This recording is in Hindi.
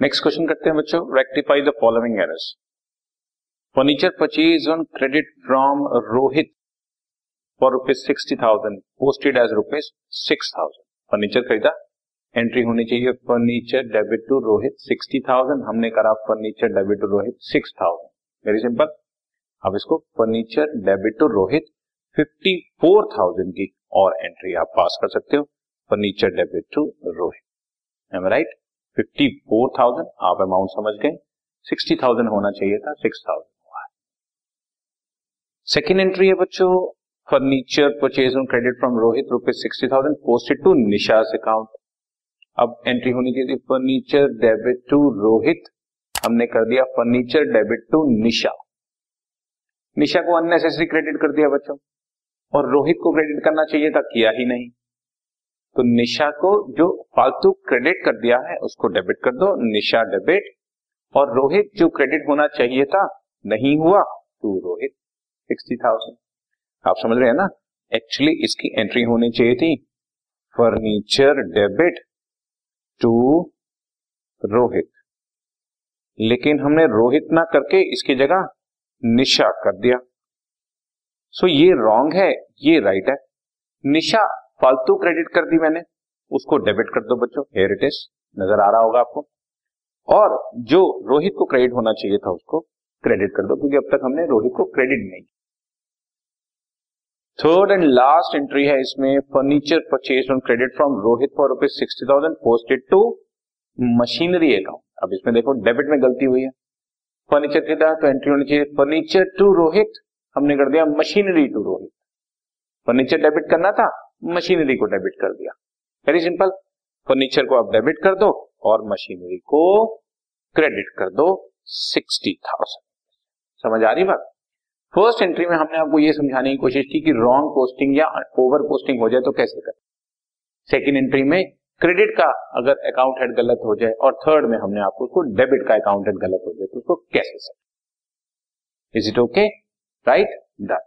नेक्स्ट क्वेश्चन करते हैं बच्चों. Rectify the following errors furniture purchase on credit from Rohit for rupees sixty thousand posted as rupees six thousand furniture खरीदा? एंट्री होनी चाहिए. Furniture debit to Rohit sixty thousand हमने करा furniture debit to Rohit six thousand very simple अब इसको furniture debit to Rohit fifty four thousand की और एंट्री आप पास कर सकते हो. Furniture debit to Rohit am right fifty four thousand आप अमाउंट समझ गए। सिक्सटी थाउज़ेंड होना चाहिए था सिक्स थाउज़ेंड हुआ। है सेकेंड एंट्री है बच्चों furniture purchase on credit from Rohit rupees sixty thousand posted to Nisha's account अब एंट्री होनी चाहिए फर्नीचर डेबिट टू रोहित हमने कर दिया furniture debit to Nisha Nisha को अननेसेसरी क्रेडिट कर दिया बच्चों। और रोहित को क्रेडिट करना चाहिए था, किया ही नहीं। तो निशा को जो फालतू क्रेडिट कर दिया है उसको डेबिट कर दो निशा डेबिट और रोहित जो क्रेडिट होना चाहिए था नहीं हुआ टू रोहित सिक्सटी थाउज़ेंड आप समझ रहे हैं ना? एक्चुअली इसकी एंट्री होनी चाहिए थी। Furniture debit to Rohit. लेकिन हमने रोहित ना करके इसकी जगह निशा कर दिया। सो so, ये रॉन्ग है ये राइट है। निशा फालतू क्रेडिट कर दी मैंने, उसको डेबिट कर दो बच्चों हेयर इट इज़ नज़र आ रहा होगा आपको। और जो रोहित को क्रेडिट होना चाहिए था उसको क्रेडिट कर दो, क्योंकि अब तक हमने रोहित को क्रेडिट नहीं थर्ड एंड लास्ट एंट्री है इसमें furniture purchase on credit from Rohit for rupees sixty thousand posted to machinery account अब इसमें देखो डेबिट में गलती हुई है। फर्नीचर खरीदा तो एंट्री होनी चाहिए फर्नीचर टू रोहित, हमने कर दिया machinery to Rohit. Furniture debit करना था? मशीनरी को डेबिट कर दिया। वेरी सिंपल फर्नीचर को आप डेबिट कर दो और मशीनरी को क्रेडिट कर दो सिक्सटी थाउज़ेंड। समझ आ रही बात? फ़र्स्ट एंट्री में हमने आपको यह समझाने की कोशिश की कि रॉन्ग पोस्टिंग या ओवर पोस्टिंग हो जाए तो कैसे करें। सेकेंड एंट्री में क्रेडिट का अगर अकाउंट हेड गलत हो जाए और थर्ड में हमने आपको उसको डेबिट का अकाउंट हेड गलत हो जाए तो उसको कैसे sir is it okay right done